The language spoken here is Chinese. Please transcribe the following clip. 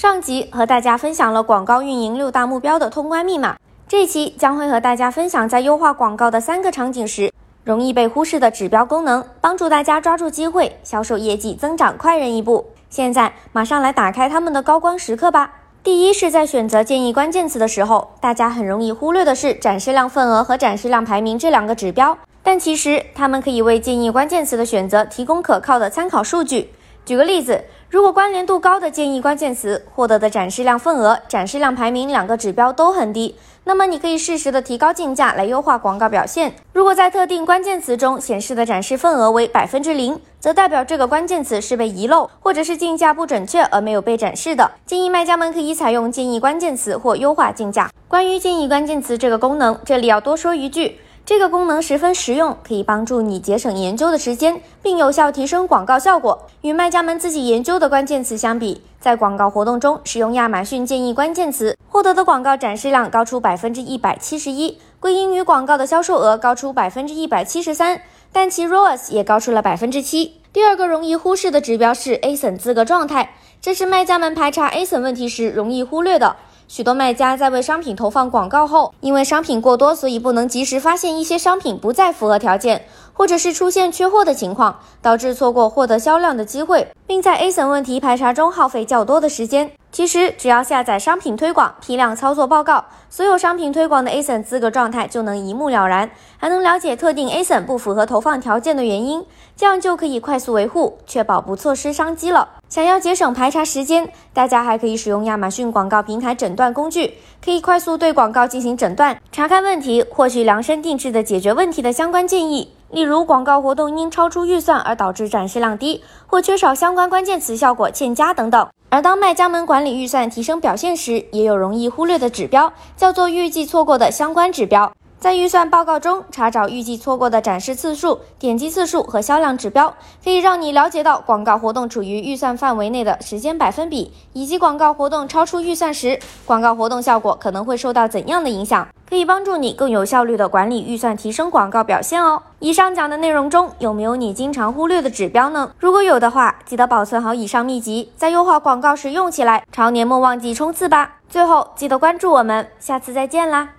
上集和大家分享了广告运营六大目标的通关密码，这期将会和大家分享在优化广告的三个场景时容易被忽视的指标功能，帮助大家抓住机会，销售业绩增长快人一步。现在马上来打开他们的高光时刻吧。第一是在选择建议关键词的时候，大家很容易忽略的是展示量份额和展示量排名这两个指标，但其实它们可以为建议关键词的选择提供可靠的参考数据。举个例子，如果关联度高的建议关键词获得的展示量份额、展示量排名两个指标都很低，那么你可以适时的提高竞价来优化广告表现。如果在特定关键词中显示的展示份额为百分之零，则代表这个关键词是被遗漏，或者是竞价不准确而没有被展示的。建议卖家们可以采用建议关键词或优化竞价。关于建议关键词这个功能，这里要多说一句。这个功能十分实用，可以帮助你节省研究的时间，并有效提升广告效果。与卖家们自己研究的关键词相比，在广告活动中使用亚马逊建议关键词获得的广告展示量高出百分之一百七十一，归因于广告的销售额高出百分之一百七十三，但其 ROAS 也高出了百分之七。第二个容易忽视的指标是 ASIN 资格状态，这是卖家们排查 ASIN 问题时容易忽略的。许多卖家在为商品投放广告后，因为商品过多，所以不能及时发现一些商品不再符合条件，或者是出现缺货的情况，导致错过获得销量的机会，并在 ASIN 问题排查中耗费较多的时间。其实，只要下载商品推广批量操作报告，所有商品推广的 ASIN 资格状态就能一目了然，还能了解特定 ASIN 不符合投放条件的原因，这样就可以快速维护，确保不错失商机了。想要节省排查时间，大家还可以使用亚马逊广告平台诊断工具，可以快速对广告进行诊断，查看问题，获取量身定制的解决问题的相关建议。例如，广告活动因超出预算而导致展示量低，或缺少相关关键词效果欠佳等等。而当卖家们管理预算、提升表现时，也有容易忽略的指标，叫做预计错过的相关指标。在预算报告中查找预计错过的展示次数、点击次数和销量指标，可以让你了解到广告活动处于预算范围内的时间百分比，以及广告活动超出预算时，广告活动效果可能会受到怎样的影响，可以帮助你更有效率的管理预算，提升广告表现哦。以上讲的内容中有没有你经常忽略的指标呢？如果有的话，记得保存好以上秘籍，在优化广告时用起来，朝年末旺季冲刺吧。最后记得关注我们，下次再见啦！